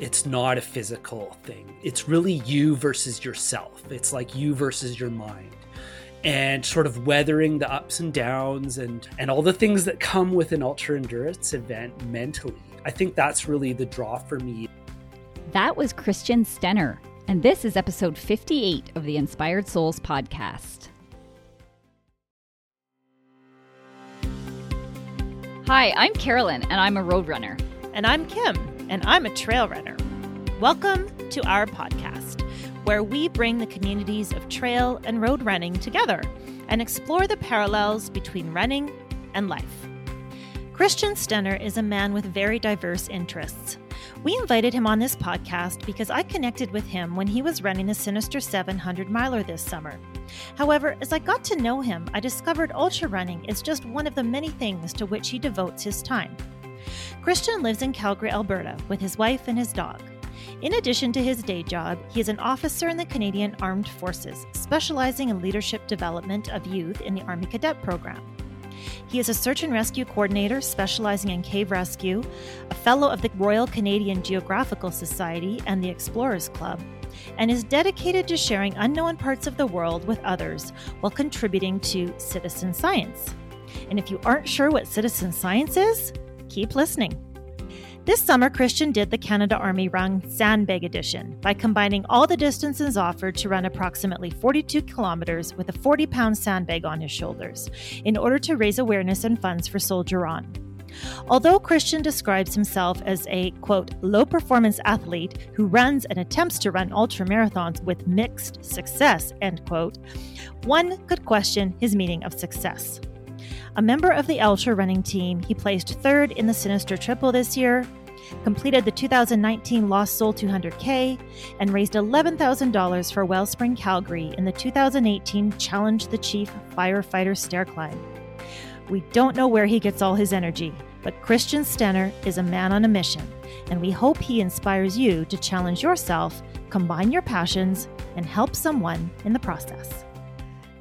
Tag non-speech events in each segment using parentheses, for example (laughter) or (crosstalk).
it's not a physical thing. It's really you versus yourself. It's like you versus your mind and sort of weathering the ups and downs and and all the things that come with an ultra endurance event mentally. I think that's really the draw for me. That was Christian Stenner, and this is episode 58 of the Inspired Souls podcast. Hi, I'm Carolyn, and I'm a road runner. And I'm Kim, and I'm a trail runner. Welcome to our podcast, where we bring the communities of trail and road running together and explore the parallels between running and life. Christian Stenner is a man with very diverse interests. We invited him on this podcast because I connected with him when he was running the Sinister 700 miler this summer. However, as I got to know him, I discovered ultra running is just one of the many things to which he devotes his time. Christian lives in Calgary, Alberta, with his wife and his dog. In addition to his day job, he is an officer in the Canadian Armed Forces, specializing in leadership development of youth in the Army Cadet Program. He is a search and rescue coordinator specializing in cave rescue, a fellow of the Royal Canadian Geographical Society and the Explorers Club, and is dedicated to sharing unknown parts of the world with others while contributing to citizen science. And if you aren't sure what citizen science is, keep listening. This summer, Christian did the Canada Army Run Sandbag Edition by combining all the distances offered to run approximately 42 kilometers with a 40 pound sandbag on his shoulders in order to raise awareness and funds for Soldier On. Although Christian describes himself as a, quote, low performance athlete who runs and attempts to run ultra marathons with mixed success, end quote, one could question his meaning of success. A member of the ultra running team, he placed third in the Sinister Triple this year, completed the 2019 Lost Soul 200K, and raised $11,000 for Wellspring Calgary in the 2018 Challenge the Chief Firefighter Stair Climb. We don't know where he gets all his energy, but Christian Stenner is a man on a mission, and we hope he inspires you to challenge yourself, combine your passions, and help someone in the process.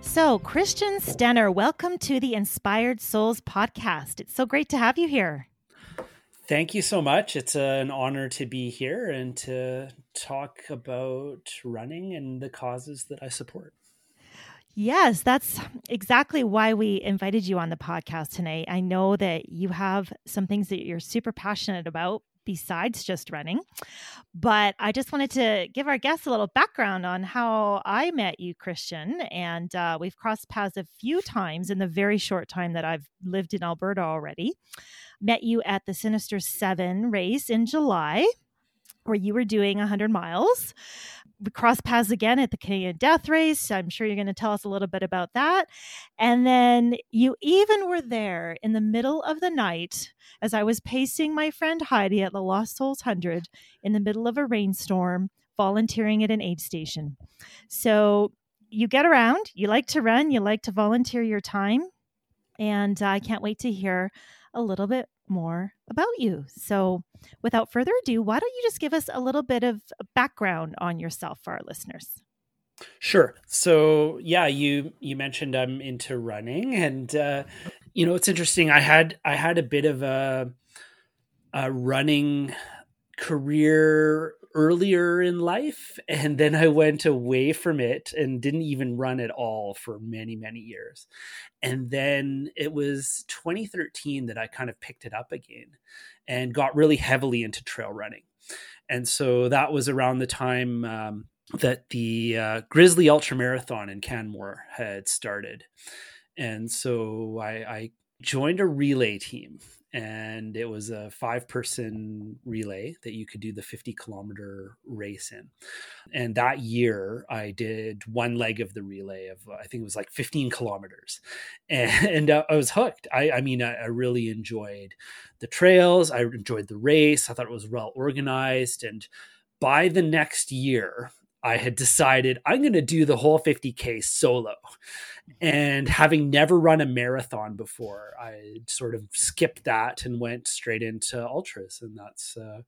So, Christian Stenner, welcome to the Inspired Souls podcast. It's so great to have you here. Thank you so much. It's uh, an honor to be here and to talk about running and the causes that I support. Yes, that's exactly why we invited you on the podcast tonight. I know that you have some things that you're super passionate about besides just running. But I just wanted to give our guests a little background on how I met you, Christian. And uh, we've crossed paths a few times in the very short time that I've lived in Alberta already. Met you at the Sinister Seven race in July where you were doing 100 miles. We crossed paths again at the Canadian Death Race. I'm sure you're going to tell us a little bit about that. And then you even were there in the middle of the night as I was pacing my friend Heidi at the Lost Souls 100 in the middle of a rainstorm, volunteering at an aid station. So you get around, you like to run, you like to volunteer your time. And I can't wait to hear a little bit more about you. So, without further ado, why don't you just give us a little bit of background on yourself for our listeners? Sure. So, yeah, you you mentioned I'm into running and uh you know, it's interesting. I had I had a bit of a a running career earlier in life and then I went away from it and didn't even run at all for many many years. And then it was 2013 that I kind of picked it up again and got really heavily into trail running. And so that was around the time um, that the uh, Grizzly Ultra Marathon in Canmore had started. And so I, I joined a relay team and it was a five person relay that you could do the 50 kilometer race in. And that year i did one leg of the relay of i think it was like 15 kilometers. (laughs) And, uh, i was hooked. I, I mean I, I, really enjoyed the trails. I enjoyed the race. I thought it was well organized. And by the next year I had decided I'm going to do the whole 50K solo. And having never run a marathon before, I sort of skipped that and went straight into ultras. And that's, uh,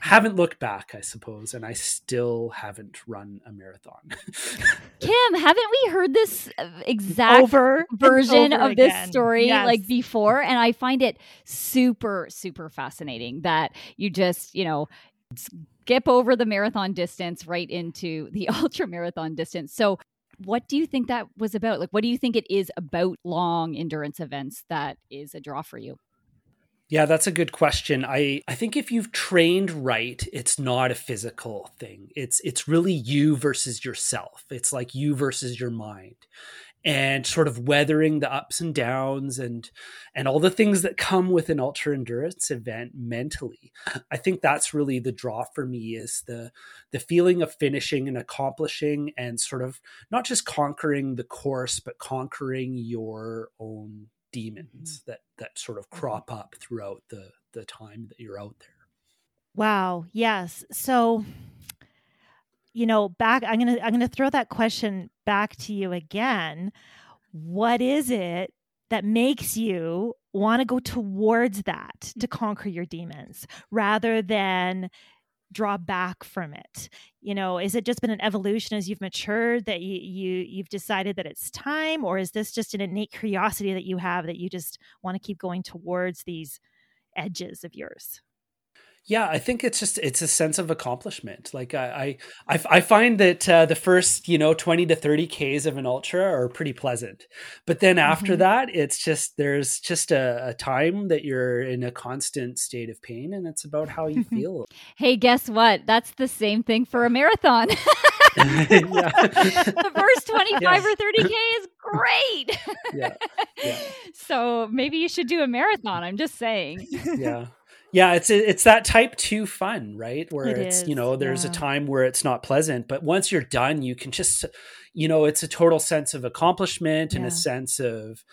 haven't looked back, I suppose. And I still haven't run a marathon. (laughs) Kim, haven't we heard this uh, exact over version over of again. this story yes. like before? And I find it super, super fascinating that you just, you know, skip over the marathon distance right into the (laughs) ultra marathon distance. So, what do you think that was about? Like, what do you think it is about long endurance events that is a draw for you? Yeah, that's a good question. I, I think if you've trained right, it's not a physical thing. It's it's really you versus yourself. It's like you versus your mind and sort of weathering the ups and downs and and all the things that come with an ultra endurance event mentally i think that's really the draw for me is the the feeling of finishing and accomplishing and sort of not just conquering the course but conquering your own demons mm-hmm. that that sort of mm-hmm. crop up throughout the the time that you're out there wow yes so you know back i'm gonna i'm gonna throw that question back to you again. What is it that makes you want to go towards that to mm-hmm. conquer your demons rather than draw back from it? You know is it just been an evolution as you've matured that you, you you've decided that it's time? Or is this just an innate curiosity that you have that you just want to keep going towards these edges of yours yeah, I think it's just it's a sense of accomplishment. Like I I I find that uh, the first you know twenty to thirty k's of an ultra are pretty pleasant, but then after mm-hmm. that, it's just there's just a, a, time that you're in a constant state of pain, and it's about how you (laughs) feel. hey, guess what? That's the same thing for a marathon. (laughs) (laughs) the first 25 yeah. or 30k is great. yeah. yeah. So maybe you should do a marathon. I'm just saying. yeah yeah it's it's that type 2 fun right where it it's is, you know there's yeah. a time where it's not pleasant but once you're done you can just you know it's a total sense of accomplishment and a sense of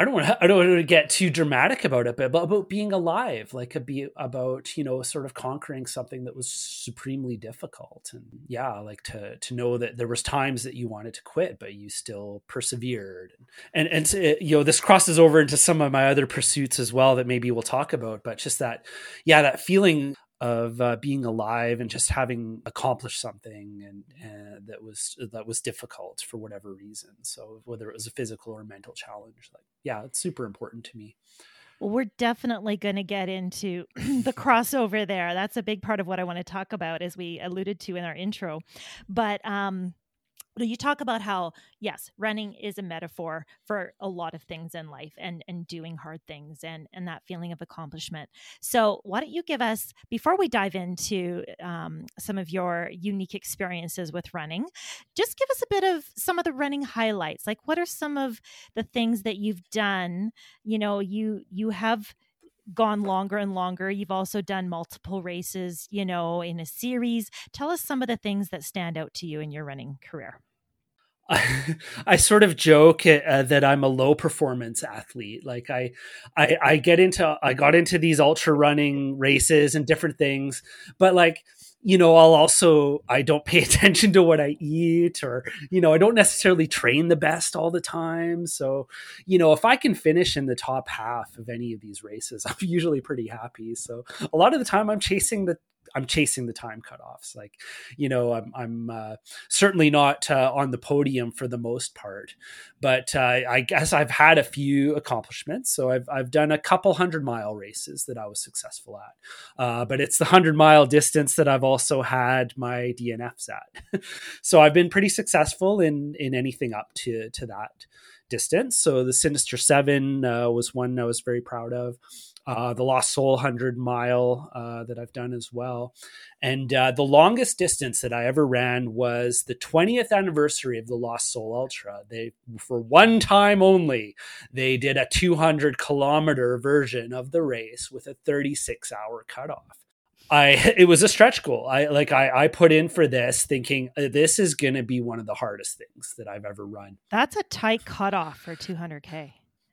I don't want to, I don't want to get too dramatic about it, but about being alive, like about, you know, sort of conquering something that was supremely difficult. And yeah, like to, to know that there was times that you wanted to quit, but you still persevered. And, and, to, you know, this crosses over into some of my other pursuits as well that maybe we'll talk about, but just that, yeah, that feeling of uh, being alive and just having accomplished something and, and, that was that was difficult for whatever reason. So whether it was a physical or mental challenge like yeah it's super important to me. Well we're definitely going to get into (clears throat) the crossover there. That's a big part of what i want to talk about as we alluded to in our intro. But um you talk about how yes running is a metaphor for a lot of things in life and and doing hard things and and that feeling of accomplishment so why don't you give us before we dive into um, some of your unique experiences with running just give us a bit of some of the running highlights like what are some of the things that you've done you know you you have gone longer and longer. You've also done multiple races, you know, in a series. Tell us some of the things that stand out to you in your running career. (laughs) I, sort of joke uh, that I'm a low performance athlete. Like I, I, I get into, I got into these ultra running races and different things, but like, you know, I'll also, I don't pay (laughs) attention to what I eat or, you know, I don't necessarily train the best all the time. So, you know, if I can finish in the top half of any of these races, (laughs) I'm usually pretty happy. So a lot of the time I'm chasing the I'm chasing the time cutoffs. Like, you know, I'm I'm uh, certainly not uh, on the podium for the most part, but uh, I guess I've had a few accomplishments. So I've I've done a couple hundred mile races that I was successful at, uh, but it's the hundred mile distance that I've also had my DNFs at. (laughs) so I've been pretty successful in in anything up to to that distance. So the Sinister Seven uh, was one I was very proud of uh, the Lost Soul 100 mile uh, that I've done as well. And uh, the longest distance that I ever ran was the 20th anniversary of the Lost Soul Ultra. They, for one time only, they did a 200 kilometer version of the race with a 36 hour cutoff. I (laughs) it was a stretch goal. I like I I put in for this thinking uh, this is going to be one of the hardest things that I've ever run. That's a tight cutoff for 200k.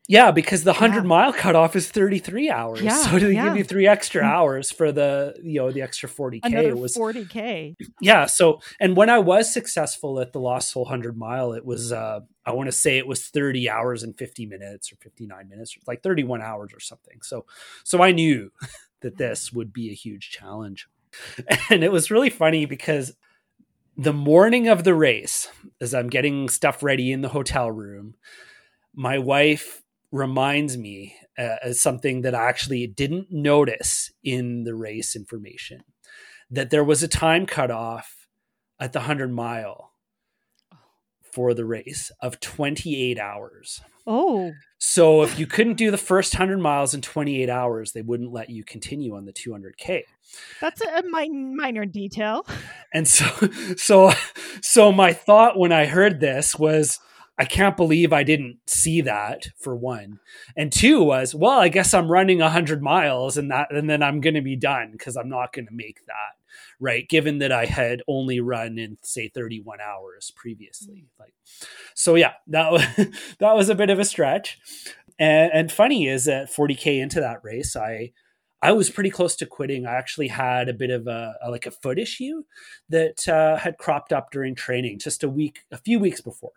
Yeah, because the hundred yeah. mile cutoff is thirty three hours. Yeah, so they yeah. give you three extra mm. hours for the you know the extra forty k. Was forty k. Yeah. So and when I was successful at the Lost Soul hundred mile, it was uh I want to say it was thirty hours and fifty minutes or fifty nine minutes, like thirty one hours or something. So so I knew (laughs) that this would be a huge challenge, (laughs) and it was really funny because the morning of the race, as I'm getting stuff ready in the hotel room, my wife reminds me uh, something that I actually didn't notice in the race information that there was a time cutoff at the 100 mile for the race of 28 hours. Oh. So if you couldn't do the first 100 miles in 28 hours, they wouldn't let you continue on the 200k. That's a minor detail. And so (laughs) so so my thought when I heard this was I can't believe I didn't see that for one. And two was, well, I guess I'm running 100 miles and that and then I'm going to be done because I'm not going to make that, right? Given that I had only run in say 31 hours previously. Mm. Like so yeah, that was (laughs) that was a bit of a stretch. And, and funny is that 40k into that race, I I was pretty close to quitting. I actually had a bit of a, a like a foot issue that uh, had cropped up during training just a week, a few weeks before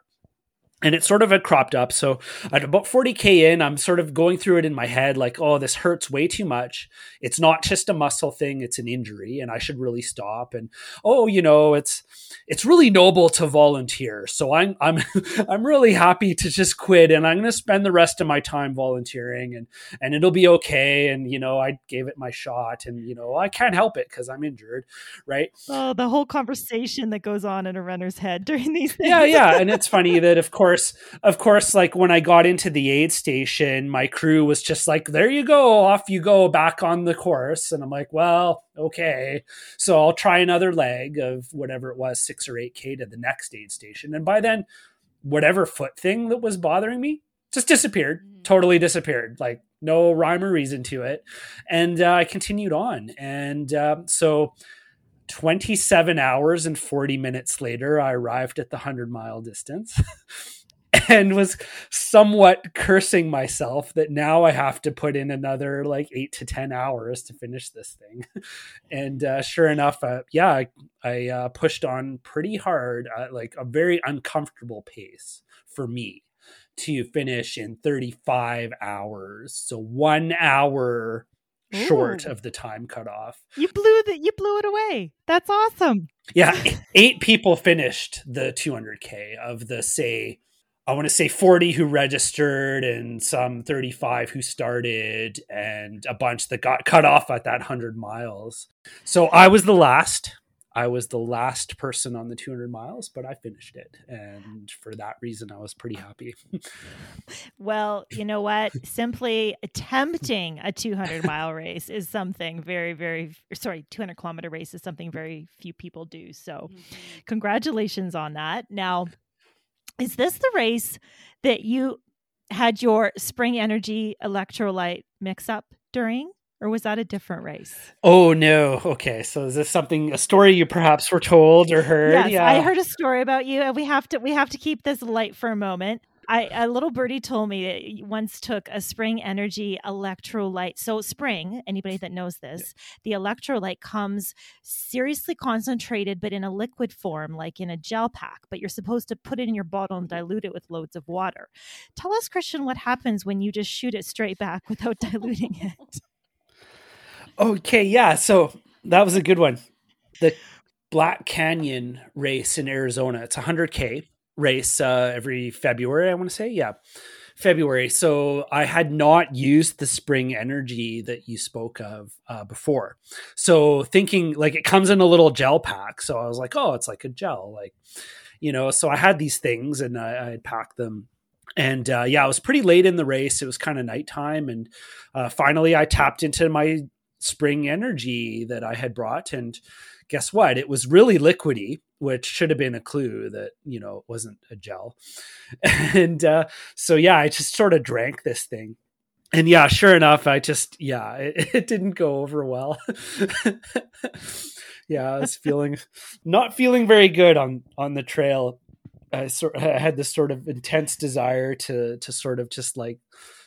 and it sort of had cropped up. So at about 40K in, I'm sort of going through it in my head like, oh, this hurts way too much. It's not just a muscle thing, it's an injury, and I should really stop. And oh, you know, it's it's really noble to volunteer. So I'm I'm (laughs) I'm really happy to just quit and I'm gonna spend the rest of my time volunteering and and it'll be okay. And you know, I gave it my shot and you know, I can't help it because I'm injured. Right. Oh, the whole conversation that goes on in a runner's head during these things. Yeah, yeah. And it's funny that of course (laughs) course, of course, like when I got into the aid station, my crew was just like, there you go, off you go back on the course. And I'm like, well, okay. So I'll try another leg of whatever it was, six or 8K to the next aid station. And by then, whatever foot thing that was bothering me just disappeared, mm. totally disappeared. Like no rhyme or reason to it. And uh, I continued on. And uh, so 27 hours and 40 minutes later, I arrived at the 100 mile distance. (laughs) (laughs) and was somewhat cursing myself that now I have to put in another like eight to 10 hours to finish this thing. (laughs) And uh, sure enough, uh, yeah, I, I uh, pushed on pretty hard, like a very uncomfortable pace for me to finish in 35 hours. So one hour Ooh. short of the time cutoff. You blew the you blew it away. That's awesome. Yeah, (laughs) eight people finished the 200k of the say I want to say 40 who registered and some 35 who started and a bunch that got cut off at that 100 miles. So I was the last. I was the last person on the 200 miles, but I finished it. And for that reason, I was pretty happy. (laughs) well, you know what? Simply attempting a 200 mile race is something very, very, sorry, 200 kilometer race is something very few people do. So, mm-hmm. congratulations on that. Now, is this the race that you had your spring energy electrolyte mix up during? Or was that a different race? Oh no. Okay. So is this something a story you perhaps were told or heard? Yes, yeah. I heard a story about you and we have to we have to keep this light for a moment. I a little birdie told me that you once took a spring energy electrolyte. So spring, anybody that knows this, yeah. the electrolyte comes seriously concentrated, but in a liquid form, like in a gel pack. But you're supposed to put it in your bottle and mm-hmm. dilute it with loads of water. Tell us, Christian, what happens when you just shoot it straight back without (laughs) diluting it. Okay, yeah. So that was a good one. The Black Canyon race in Arizona. It's 100K race uh, every February, I want to say. Yeah. February. So I had not used the spring energy that you spoke of uh, before. So thinking like it comes in a little gel pack. So I was like, oh, it's like a gel, like you know. So I had these things and I, I had packed them. And uh, yeah, it was pretty late in the race. It was kind of nighttime, and uh, finally I tapped into my spring energy that I had brought, and guess what? It was really liquidy, which should have been a clue that, you know, it wasn't a gel. (laughs) and uh, so, yeah, I just sort of drank this thing. And yeah, sure enough, I just, yeah, (laughs) it, it didn't go over well. (laughs) yeah, I was feeling, not feeling very good on, on the trail. I, sort, I had this sort of intense desire to, to sort of just like,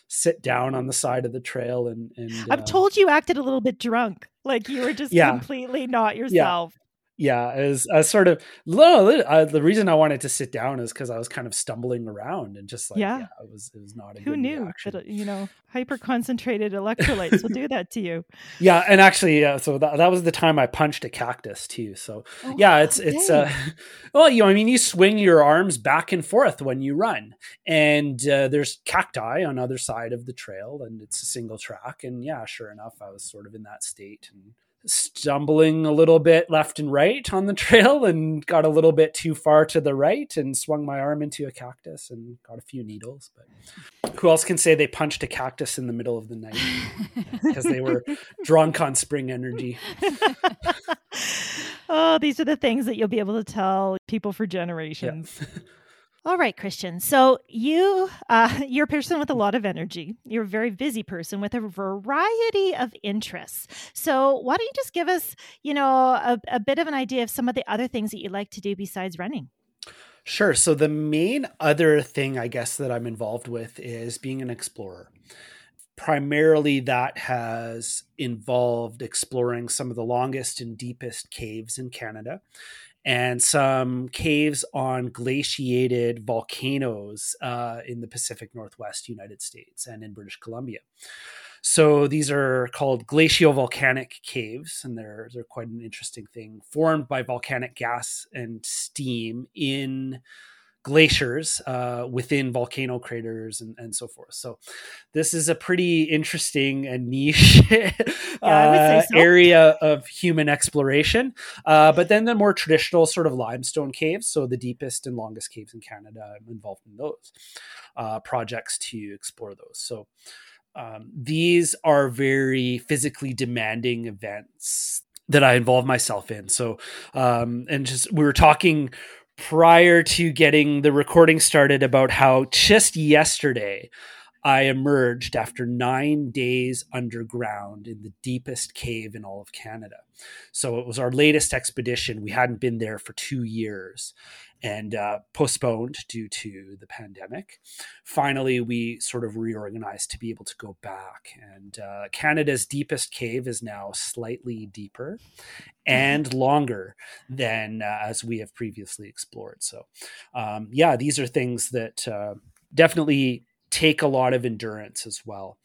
sit down on the side of the trail and, and I'm uh, told you acted a little bit drunk. Like you were just yeah. completely not yourself yeah as a sort of uh, the reason i wanted to sit down is because i was kind of stumbling around and just like yeah, yeah it was it was not a who knew reaction. that you know hyper concentrated electrolytes will do that to you? Yeah and actually yeah so that, that was the time i punched a cactus too so oh, yeah it's it's uh (laughs) well you know i mean you swing your arms back and forth when you run and uh, there's cacti on other side of the trail and it's a single track and yeah sure enough i was sort of in that state and stumbling a little bit left and right on the (laughs) trail and got a little bit too far to the right and swung my arm into a cactus and got a few needles. But who else can say they punched a cactus in the middle of the night (laughs) because they were drunk on spring energy? (laughs) oh, these are the things that you'll be able to tell people for generations. Yeah. All right, Christian. So you uh, (laughs) you're a person with a lot of energy. You're a very busy person with a variety of interests. So why don't you just give us, you know, a, a bit of an idea of some of the other things that you like to do besides running? Sure. So the main other thing I guess that I'm involved with is being an explorer. Primarily, that has involved exploring some of the longest and deepest caves in Canada and some caves on glaciated volcanoes uh, in the Pacific Northwest United States and in British Columbia. So these are called glaciovolcanic caves, and they're they're quite an interesting thing, formed by volcanic gas and steam in glaciers uh, within volcano craters and, and so forth. So this is a pretty interesting and niche (laughs) uh, so. area of human exploration. Uh, but then the more traditional sort of limestone caves, so the deepest and longest caves in Canada, I'm involved in those uh, projects to explore those. So um, these are very physically demanding events that I involve myself in. So, um, and just we were talking prior to getting the recording started about how just yesterday I emerged after nine days underground in the deepest cave in all of Canada. So it was our latest expedition. We hadn't been there for two years and uh, postponed due to the pandemic. Finally, we sort of reorganized to be able to go back. And uh, Canada's deepest cave is now slightly deeper and (laughs) longer than uh, as we have previously explored. So, um, yeah, these are things that uh, definitely take a lot of endurance as well.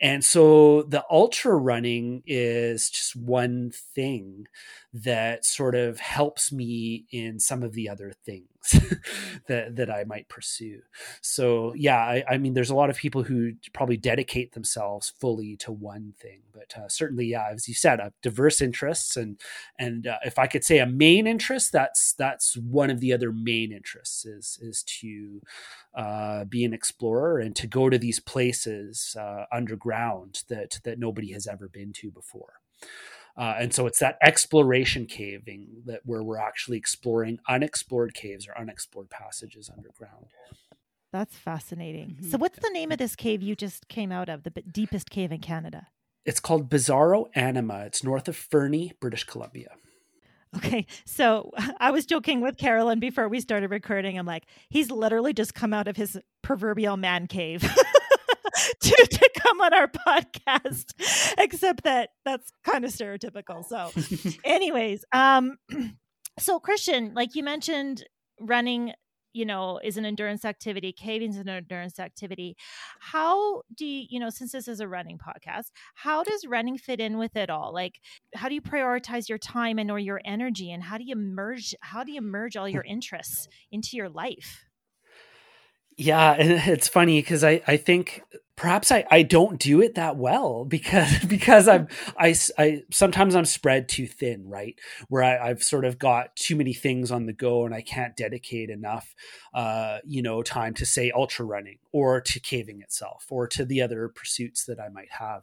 And so the ultra running is just one thing that sort of helps me in some of the other things (laughs) that that I might pursue. So yeah, I, I, mean, there's a lot of people who probably dedicate themselves fully to one thing, but uh, certainly, yeah, as you said, uh, diverse interests, and and uh, if I could say a main interest, that's that's one of the other main interests is is to uh, be an explorer and to go to these places uh, underground that that nobody has ever been to before. Uh, and so it's that exploration caving that where we're actually exploring unexplored caves or unexplored passages underground. That's fascinating. Mm-hmm. So, what's the name of this cave you just came out of, the deepest cave in Canada? It's called Bisaro Anima. It's north of Fernie, British Columbia. Okay, so (laughs) I was joking with Carolyn before we started recording. I'm like, he's literally just come out of his proverbial man cave. (laughs) to, to come on our podcast, except that that's kind of stereotypical. So, (laughs) anyways, um, (clears throat) so Christian, like you mentioned, running you know is an endurance activity caving is an endurance activity. How do you you know since this is a running podcast how does running fit in with it all? Like how do you prioritize your time and or your energy and how do you merge how do you merge all your (laughs) interests into your life? Yeah, and (laughs) it's funny because I, I think perhaps I, I don't do it that well because (laughs) because I'm I, I sometimes I'm spread too thin, right? Where I, have sort of got too many things on the go and I can't dedicate enough, uh, you know, time to say ultra running or to caving itself or to the other pursuits that I might have.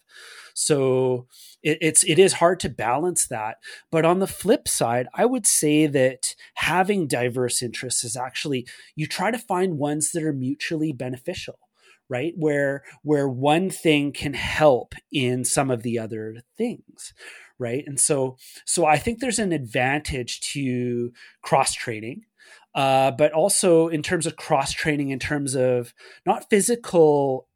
So it, it's it is hard to balance that. But on the flip side, I would say that having diverse interests is actually you try to find ones that are mutually beneficial right? Where where one thing can help in some of the other things right? And so so i think there's an advantage to cross training uh, but also in terms of cross training in terms of not physical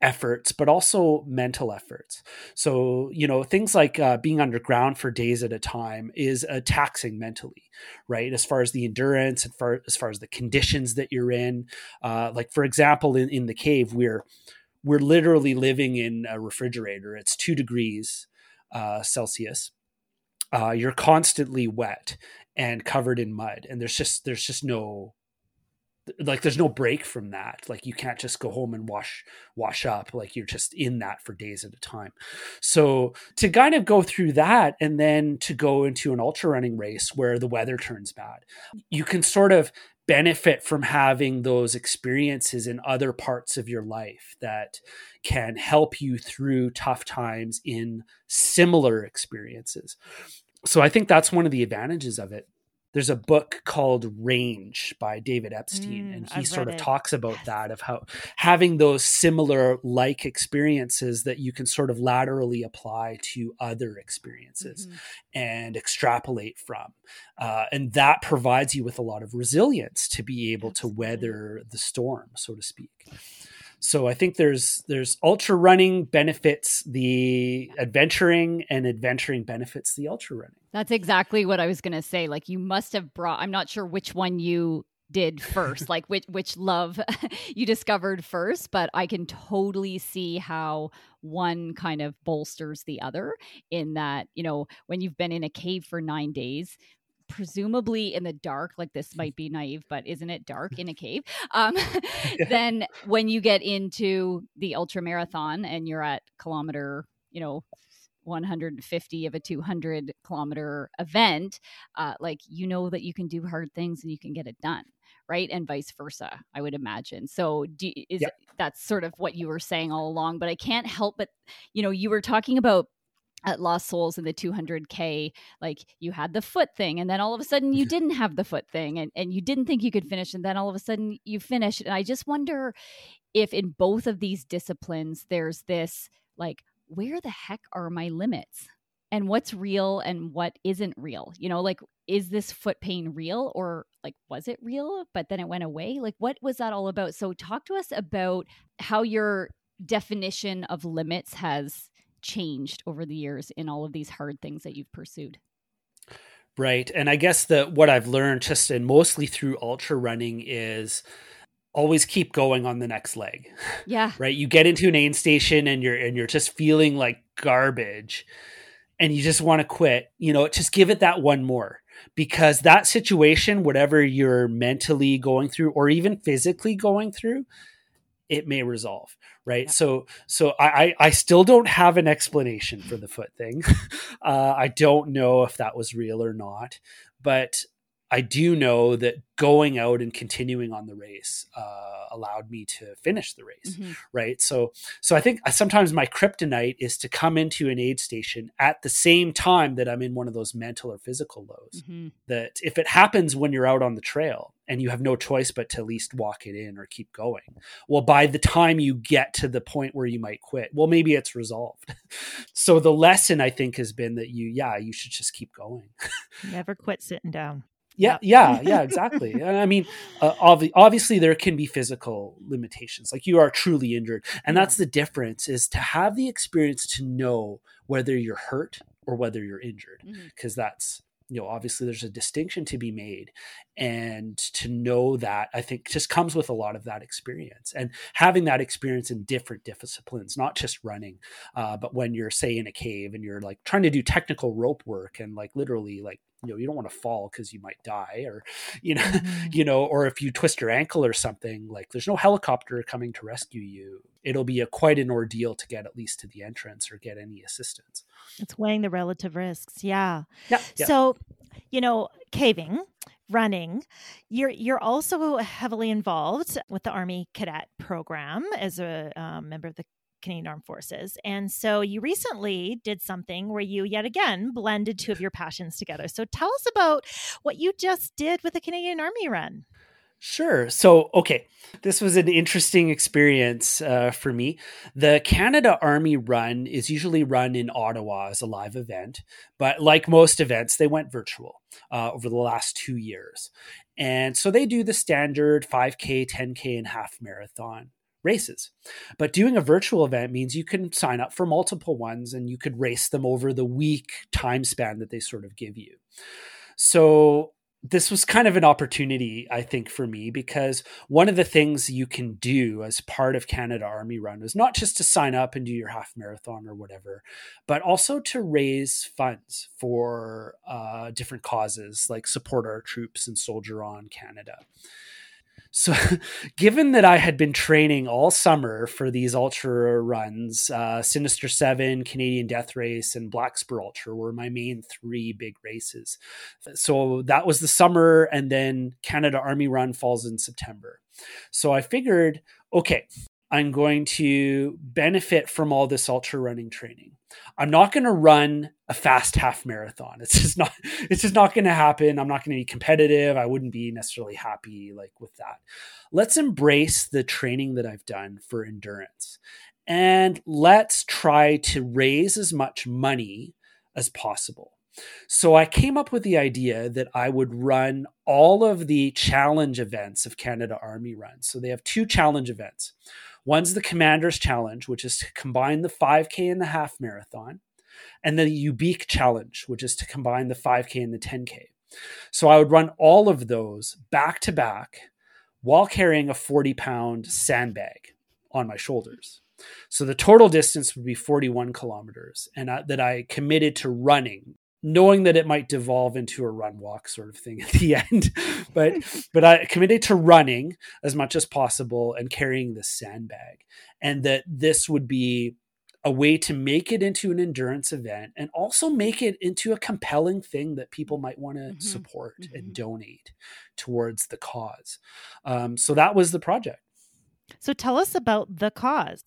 efforts, but also mental efforts. So, you know, things like uh, being underground for days at a time is uh, taxing mentally, right? As far as the endurance and far, as far as the conditions that you're in. Uh, like, for example, in, in the cave, we're we're literally living in a refrigerator. It's two degrees uh, Celsius. Uh, you're constantly wet and covered in mud, and there's just there's just no like there's no break from that. Like you can't just go home and wash wash up. Like you're just in that for days at a time. So to kind of go through that and then to go into an ultra running race where the weather turns bad you can sort of benefit from having those experiences in other parts of your life that can help you through tough times in similar experiences. So i think that's one of the advantages of it there's a book called Range by David Epstein, mm, and he I've sort of it. talks about yes. that of how having those similar like experiences that you can sort of laterally apply to other experiences mm-hmm. and extrapolate from. Uh, and that provides you with a lot of resilience to be able Absolutely. to weather the storm, so to speak. So I think there's there's ultra running benefits the adventuring and adventuring benefits the ultra running. That's exactly what I was going to say. Like you must have brought I'm not sure which one you did first, (laughs) like which which love (laughs) you discovered first, but I can totally see how one kind of bolsters the other in that, you know, when you've been in a cave for 9 days, presumably in the dark like this might be naive but isn't it dark (laughs) in a cave? Um, (laughs) yeah. then when you get into the ultra marathon and you're at kilometer you know 150 of a 200 kilometer event uh, like you know that you can do hard things and you can get it done right? And vice versa i would imagine. So do, is that's sort of what you were saying all along but i can't help but you know you were talking about at Lost Souls in the 200K, like you had the foot thing, and then all of a sudden you (laughs) didn't have the foot thing, and, and you didn't think you could finish, and then all of a sudden you finished. And I just wonder if in both of these disciplines, there's this like, where the heck are my limits? And what's real and what isn't real? You know, like, is this foot pain real or like, was it real, but then it went away? Like, what was that all about? So, talk to us about how your definition of limits has changed over the years in all of these hard things that you've pursued. Right. And I guess that what I've learned just and mostly through ultra running is always keep going on the next leg. Yeah. right. You get into an aid station and you're and you're just feeling like garbage and you just want to quit, you know, just give it that one more because that situation, whatever you're mentally going through or even physically going through, it may resolve right yeah. so so I, I still don't have an explanation for the foot thing (laughs) uh, i don't know if that was real or not but I do know that going out and continuing on the race uh, allowed me to finish the race, mm-hmm. right? So, so I think sometimes my kryptonite is to come into an aid station at the same time that I'm in one of those mental or physical lows. Mm-hmm. That if it happens when you're out on the trail and you have no choice but to at least walk it in or keep going, well, by the time you get to the point where you might quit, well, maybe it's resolved. (laughs) so the lesson I think has been that you, yeah, you should just keep going. (laughs) Never quit sitting down yeah yeah yeah (laughs) exactly. I mean uh, ob- obviously there can be physical limitations like you are truly injured and that's the difference is to have the experience to know whether you're hurt or whether you're injured because mm-hmm. that's you know obviously there's a distinction to be made and to know that i think just comes with a lot of that experience and having that experience in different disciplines not just running uh, but when you're say in a cave and you're like trying to do technical rope work and like literally like you know you don't want to fall because you might die or (laughs) you know mm-hmm. you know or if you twist your ankle or something like there's no helicopter coming to rescue you it'll be a quite an ordeal to get at least to the entrance or get any assistance it's weighing the relative risks yeah, yeah, yeah. so you know caving running you're you're also heavily involved with the army cadet program as a um, member of the Canadian Armed Forces. And so you recently did something where you yet again blended two of your passions together. So tell us about what you just did with the Canadian Army Run. Sure. So, okay, this was an interesting experience uh, for me. The Canada Army Run is usually run in Ottawa as a live event, but like most events, they went virtual uh, over the last two years. And so they do the standard 5K, 10K, and half marathon races. But doing a virtual event means you can sign up for multiple ones and you could race them over the week time span that they sort of give you. So this was kind of an opportunity, I think, for me because one of the things you can do as part of Canada Army Run is not just to sign up and do your half marathon or whatever, but also to raise funds for uh, different causes like support our troops and Soldier On Canada. So (laughs) given that i had been training all summer for these ultra runs uh, sinister seven canadian death race and black spur ultra were my main three big races. So that was the summer and then canada army run falls in september. So i figured okay i'm going to benefit from all this ultra running training. I'm not going to run a fast half marathon. It's just not it's just not going to happen. I'm not going to be competitive. I wouldn't be necessarily happy like with that. Let's embrace the training that i've done for endurance and let's try to raise as much money as possible. So I came up with the idea that I would run all of the challenge events of Canada Army Run. So they have two challenge events. One's the Commander's Challenge, which is to combine the 5K and the half marathon and the Ubique challenge, which is to combine the 5K and the 10K. So I would run all of those back to back while carrying a 40 pound sandbag on my shoulders. So the total distance would be 41 kilometers, and I, that I committed to running, knowing that it might devolve into a run walk sort of thing (laughs) at the end. but (laughs) but I committed to running as much as possible and carrying the sandbag, and that this would be a way to make it into an endurance event and also make it into a compelling thing that people might want to mm-hmm. support mm-hmm. and donate towards the cause. Um, so that was the project. So tell us about the cause.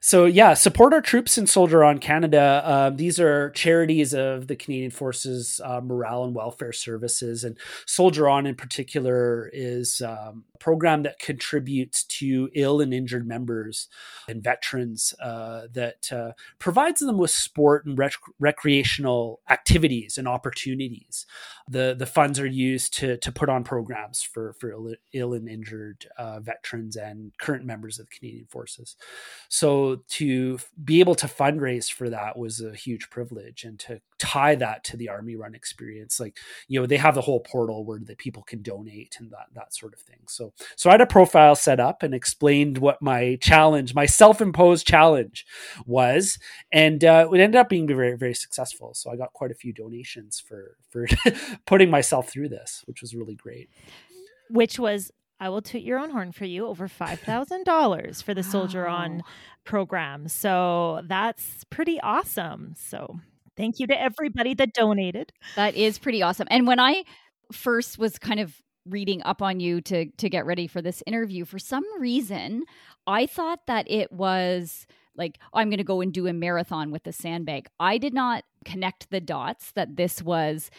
So yeah, support our troops and Soldier On Canada. Uh, these are charities of the Canadian Forces uh, Morale and Welfare Services, and Soldier On in particular is um, a program that contributes to ill and injured members and veterans uh, that uh, provides them with sport and rec- recreational activities and opportunities. The the funds are used to to put on programs for for Ill, Ill and injured uh, veterans and current members of the Canadian Forces. So to be able to fundraise for that was a huge privilege, and to tie that to the Army Run experience, like you know they have the whole portal where the people can donate and that that sort of thing. So so I had a profile set up and explained what my challenge, my self imposed challenge, was, and uh, it ended up being very very successful. So I got quite a few donations for for (laughs) putting myself through this, which was really great which was I will toot your own horn for you over $5,000 for the Soldier On program. So that's pretty awesome. So thank you to everybody that donated. That is pretty awesome. And when I first was kind of reading up on you to to get ready for this interview, for some reason, I thought that it was like I'm going to go and do a marathon with the sandbag. I did not connect the dots that this was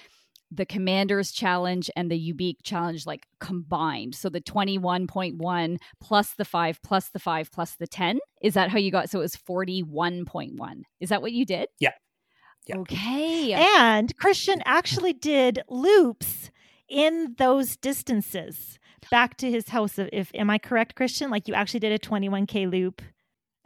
the Commanders Challenge and the Ubique Challenge like combined. So the 21.1 plus the 5 plus the 5 plus the 10. Is that how you got? So it was 41.1. Is that what you did? Yeah. yeah. Okay. And Christian actually did loops in those distances back to his house. If am I correct, Christian? Like you actually did a 21k loop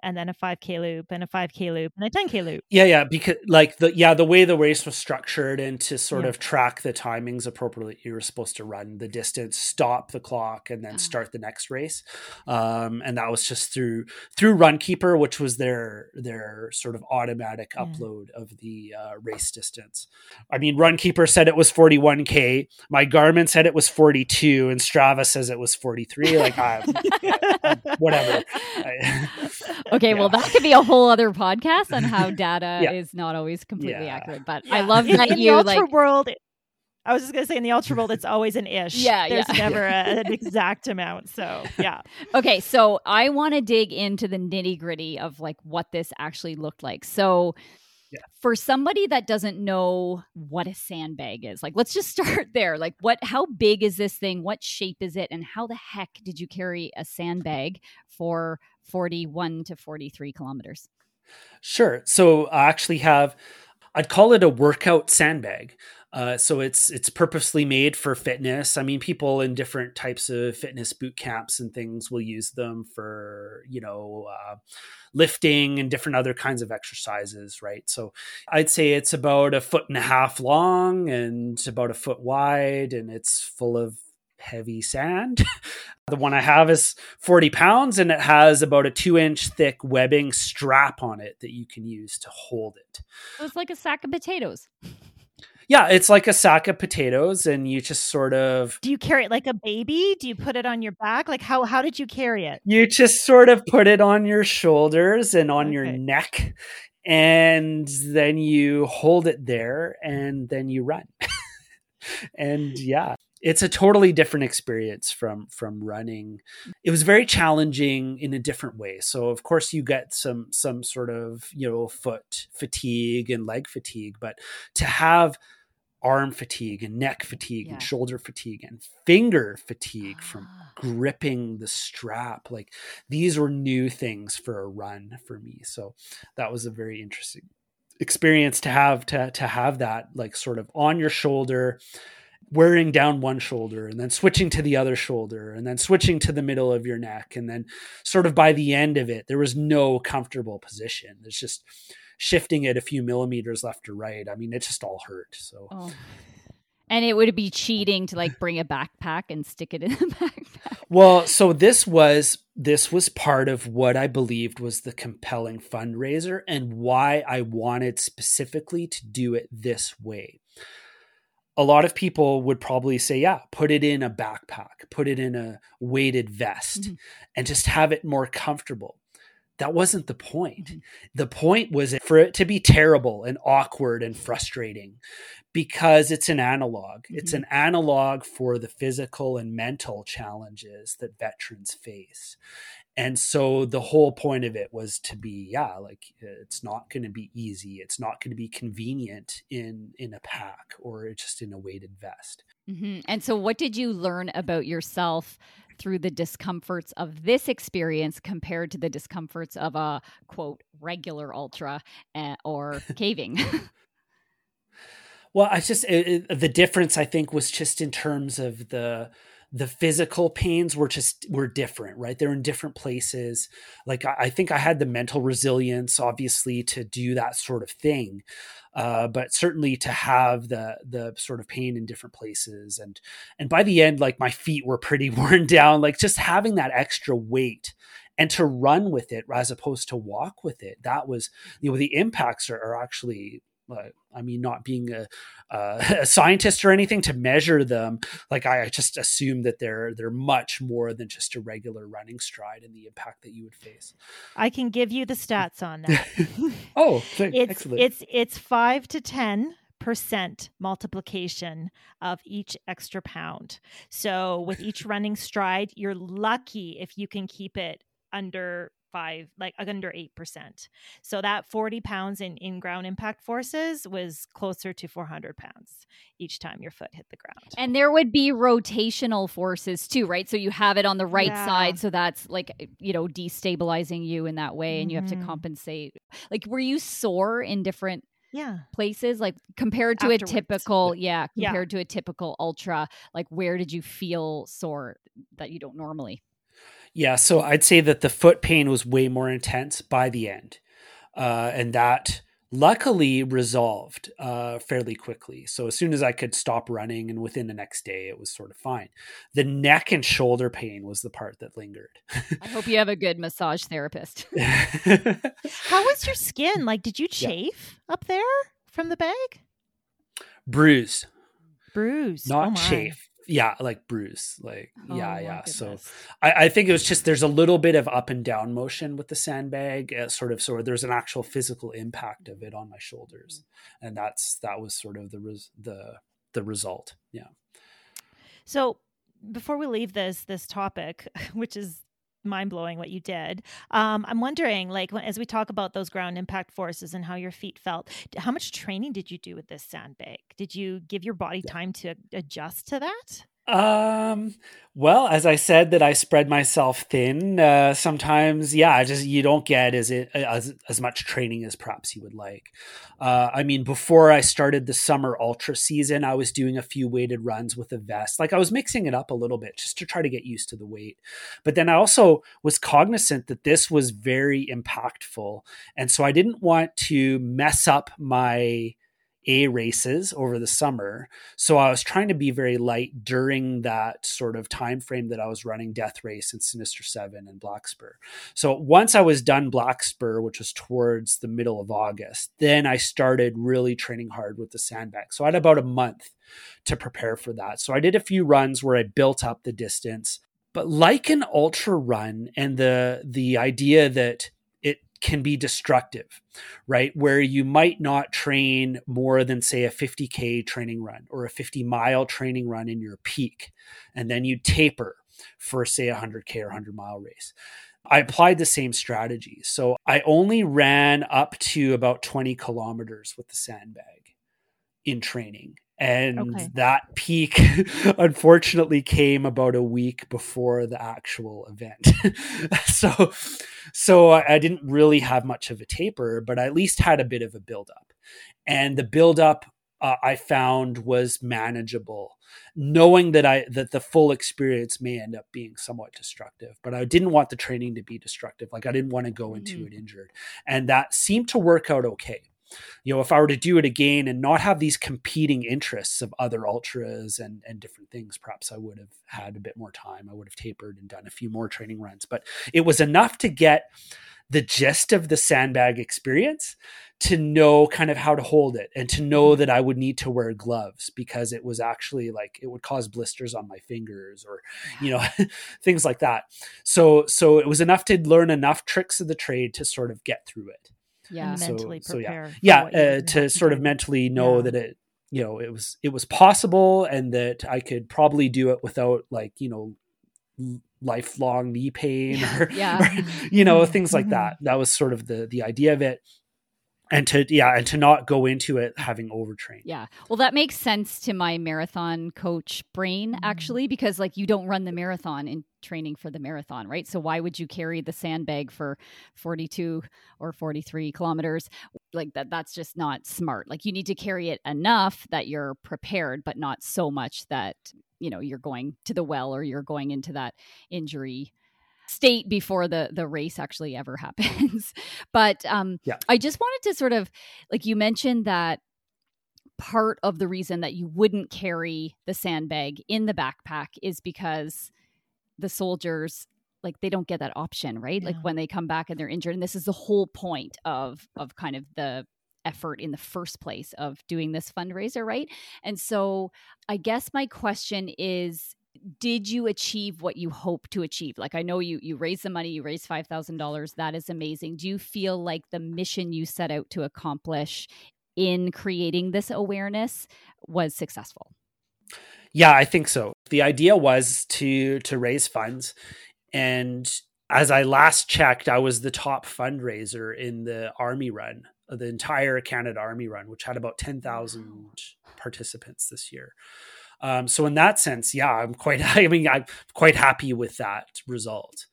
and then a 5k loop and a 5k loop and a 10k loop yeah yeah because like the yeah the way the race was structured and to sort yeah. of track the timings appropriately you were supposed to run the distance stop the clock and then oh. start the next race um, and that was just through through runkeeper which was their their sort of automatic yeah. upload of the uh, race distance i mean runkeeper said it was 41k my garmin said it was 42 and strava says it was 43 like (laughs) I, whatever (laughs) okay, yeah. well, that could be a whole other podcast on how data (laughs) yeah. is not always completely yeah. accurate. But I love that in you the ultra like world. I was just gonna say in the ultra world, it's always an ish. Yeah, there's never a, an exact amount. So yeah. (laughs) okay, so I want to dig into the nitty gritty of like what this actually looked like. So. Yeah. For somebody that doesn't know what a sandbag is, like let's just (laughs) start there. Like what how big is this thing? What shape is it? And how the heck did you carry a sandbag for 41 to 43 kilometers? Sure. So I actually have, I'd call it a workout sandbag. Uh, so it's it's purposely made for fitness. I mean, people in different types of fitness boot camps and things will use them for you know uh, lifting and different other kinds of exercises, right? So I'd say it's about a foot and a half long and about a foot wide, and it's full of heavy sand. (laughs) the one I have is 40 pounds and it has about a two inch thick webbing strap on it that you can use to hold it. So it's like a sack of potatoes. (laughs) yeah, it's like a sack of potatoes, and you just sort of Do you carry it like a baby? Do you put it on your back? Like how how did you carry it? you just sort of put it on your shoulders and on your neck, and then you hold it there, and then you run. (laughs) and yeah, it's a totally different experience from from running. It was very challenging in a different way. So of course you get some some sort of you know foot fatigue and leg fatigue, but to have arm fatigue and neck fatigue Yeah. and shoulder fatigue and finger fatigue from Ah. gripping the strap like these were new things for a run for me so that was a very interesting experience to have to to have that like sort of on your shoulder wearing down one shoulder and then switching to the other shoulder and then switching to the middle of your neck and then sort of by the end of it there was no comfortable position it's just shifting it a few millimeters left or right i mean it just all hurt so Oh. And it would be cheating to like bring a backpack and stick it in the (laughs) backpack. Well, so this was this was part of what I believed was the compelling fundraiser and why I wanted specifically to do it this way. A lot of people would probably say, yeah, put it in a backpack, put it in a weighted vest Mhm. and just have it more comfortable. That wasn't the point. Mhm. The point was for it to be terrible and awkward and frustrating because it's an analog. It's Mhm. an analog for the physical and mental challenges that veterans face. And so the whole point of it was to be, yeah, like it's not going to be easy. It's not going to be convenient in in a pack or just in a weighted vest. mm-hmm. And so, what did you learn about yourself through the discomforts of this experience compared to the discomforts of a quote regular ultra uh, or (laughs) caving? (laughs) Well, I just it, it- the difference I think was just in terms of the the physical pains were just were different, right? They're in different places. Like I, I think I had the mental resilience, obviously, to do that sort of thing, uh, but certainly to have the the sort of pain in different places, and and by the end, like my feet were pretty (laughs) worn down. Like just having that extra weight and to run with it as opposed to walk with it, that was you know the impacts are, are actually I mean, not being a, uh, (laughs) a scientist or anything to measure them, like I, just assume that they're they're much more than just a regular running stride and the impact that you would face. I can give you the stats on that. (laughs) Oh, it's excellent! it's it's 5 to 10 percent multiplication of each extra pound. So with each running stride, you're lucky if you can keep it under five like under eight percent so that 40 pounds in in ground impact forces was closer to 400 pounds each time your foot hit the ground and there would be rotational forces too, right? So you have it on the right Yeah. side, so that's like you know destabilizing you in that way, and you have to Mhm. compensate. Like, were you sore in different yeah places like compared to Afterwards. a typical yeah Yeah. compared to a typical ultra like where did you feel sore that you don't normally Yeah, so I'd say that the foot pain was way more intense by the end, uh, and that luckily resolved uh, fairly quickly. So as soon as I could stop running, and within the next day, it was sort of fine. The neck and shoulder pain was the part that lingered. i hope you have a good massage therapist (laughs) how was your skin like did you Yeah. chafe up there from the bag Bruise, bruised not oh chafe. Yeah, like bruise. Like Oh, yeah, yeah. So. I, I think it was just there's a little bit of up and down motion with the sandbag, uh, sort of. So there's an actual physical impact of it on my shoulders, and that's that was sort of the res- the the result. Yeah. So before we leave this this topic, (laughs) which is mind blowing what you did, um, I'm wondering, like, as we talk about those ground impact forces and how your feet felt, how much training did you do with this sandbag? Did you give your body time to adjust to that? Um. Well, as I said, that I spread myself thin. Uh, sometimes, yeah, just you don't get as it as as much training as perhaps you would like. Uh, I mean, before I started the summer ultra season, I was doing a few weighted runs with a vest. Like I was mixing it up a little bit just to try to get used to the weight. But then I also was cognizant that this was very impactful, and so I didn't want to mess up my A races over the summer. So I was trying to be very light during that sort of time frame that I was running Death Race and Sinister Seven and Blackspur. So once I was done Blackspur, which was towards the middle of August, then I started really training hard with the sandbag. So I had about a month to prepare for that. So I did a few runs where I built up the distance. But like an ultra run and the the idea that can be destructive, right? Where you might not train more than, say, a 50K training run or a 50 mile training run in your peak, and then you taper for, say, a 100K or 100 mile race. I applied the same strategy. So I only ran up to about 20 kilometers with the sandbag in training and okay. that peak (laughs) unfortunately came about a week before the actual event. (laughs) So so i didn't really have much of a taper but i at least had a bit of a buildup. And the buildup uh, i found was manageable knowing that i that the full experience may end up being somewhat destructive but i didn't want the training to be destructive. Like i didn't want to go into mm-hmm. it injured. And that seemed to work out okay you know if i were to do it again and not have these competing interests of other ultras and and different things perhaps i would have had a bit more time i would have tapered and done a few more training runs but it was enough to get the gist of the sandbag experience to know kind of how to hold it and to know that I would need to wear gloves because it was actually like it would cause blisters on my fingers or you know (laughs) things like that. So so it was enough to learn enough tricks of the trade to sort of get through it yeah. So, mentally so yeah. yeah uh, to sort of mentally know yeah. that it you know it was it was possible and that i could probably do it without like you know lifelong knee (laughs) pain or, (laughs) yeah. or you know things like mm-hmm. that that was sort of the the idea of it. And to yeah and to not go into it having overtrained. Yeah. Well that makes sense to my marathon coach brain mm-hmm. actually because like you don't run the marathon in training for the marathon right so why would you carry the sandbag for 42 or 43 kilometers like that that's just not smart like you need to carry it enough that you're prepared but not so much that you know you're going to the well or you're going into that injury state before the the race actually ever (laughs) happens. but um, yeah. I just wanted to sort of like you mentioned that part of the reason that you wouldn't carry the sandbag in the backpack is because the soldiers like they don't get that option right? Yeah. like when they come back and they're injured and this is the whole point of of kind of the effort in the first place of doing this fundraiser right? And so i guess my question is did you achieve what you hope to achieve? Like i know you you raised the money you raised $5000 that is amazing. Do you feel like the mission you set out to accomplish in creating this awareness was successful? Yeah i think so the idea was to to raise funds and as i last checked i was the top fundraiser in the army run the entire canada army run which had about 10000 participants this year um, so in that sense, yeah, I'm quite. (laughs) I mean, I'm quite happy with that result.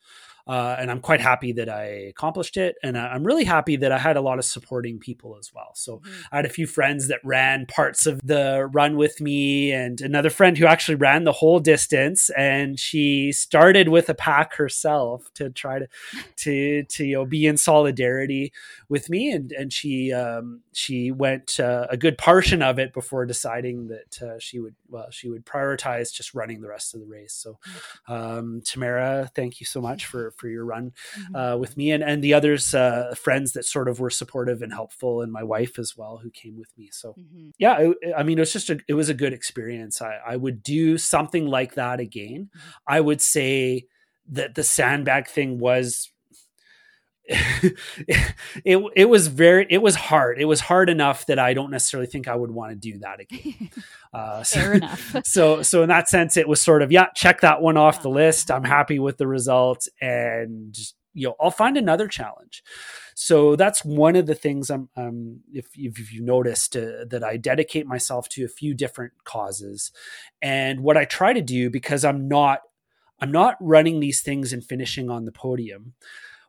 Uh, and I'm quite happy that I accomplished it. And I'm really happy that I had a lot of supporting people as well. So mm-hmm. I had a few friends that ran parts of the run with me, and another friend who actually ran the whole distance. And she started with a pack herself to try to (laughs) to to you know be in solidarity with me. And and she um, she went uh, a good portion of it before deciding that uh, she would well she would prioritize just running the rest of the race. So mm. um, Tamara, thank you so much for for your run mm-hmm. uh, with me and and the others uh, friends that sort of were supportive and helpful, and my wife as well who came with me. So mm-hmm. yeah, it, I mean it was just a it was a good experience. I, I would do something like that again. Mm-hmm. I would say that the sandbag thing was (laughs) it it was very it was hard. It was hard enough that I don't necessarily think I would want to do that again. (laughs) Uh, so, Fair (laughs) enough. so so in that sense, it was sort of yeah, check that one off the list. I'm happy with the results, and you know I'll find another challenge. So that's one of the things I'm. Um, if, if you noticed uh, that I dedicate myself to a few different causes, and what I try to do because I'm not I'm not running these things and finishing on the podium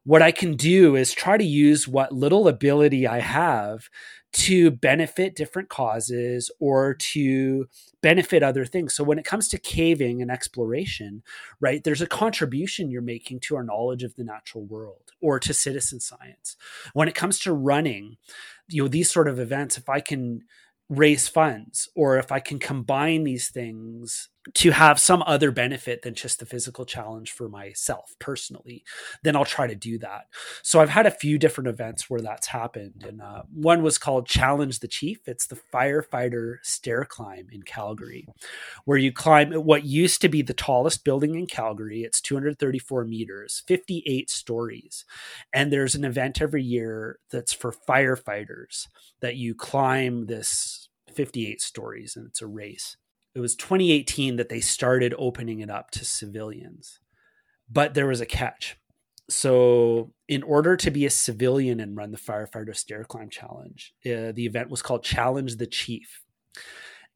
what I can do is try to use what little ability I have to benefit different causes or to benefit other things. So when it comes to caving and exploration, right, there's a contribution you're making to our knowledge of the natural world or to citizen science. When it comes to running, you know, these sort of events, if I can raise funds or if I can combine these things to have some other benefit than just the physical challenge for myself personally, then I'll try to do that. So I've had a few different events where that's happened. And uh, one was called Challenge the Chief. It's the firefighter stair climb in Calgary, where you climb what used to be the tallest building in Calgary. It's 234 meters, 58 stories. And there's an event every year that's for firefighters that you climb this 58 stories and it's a race it was 2018 that they started opening it up to civilians. But there was a catch. So, in order to be a civilian and run the firefighter stair climb challenge, uh, the event was called Challenge the Chief.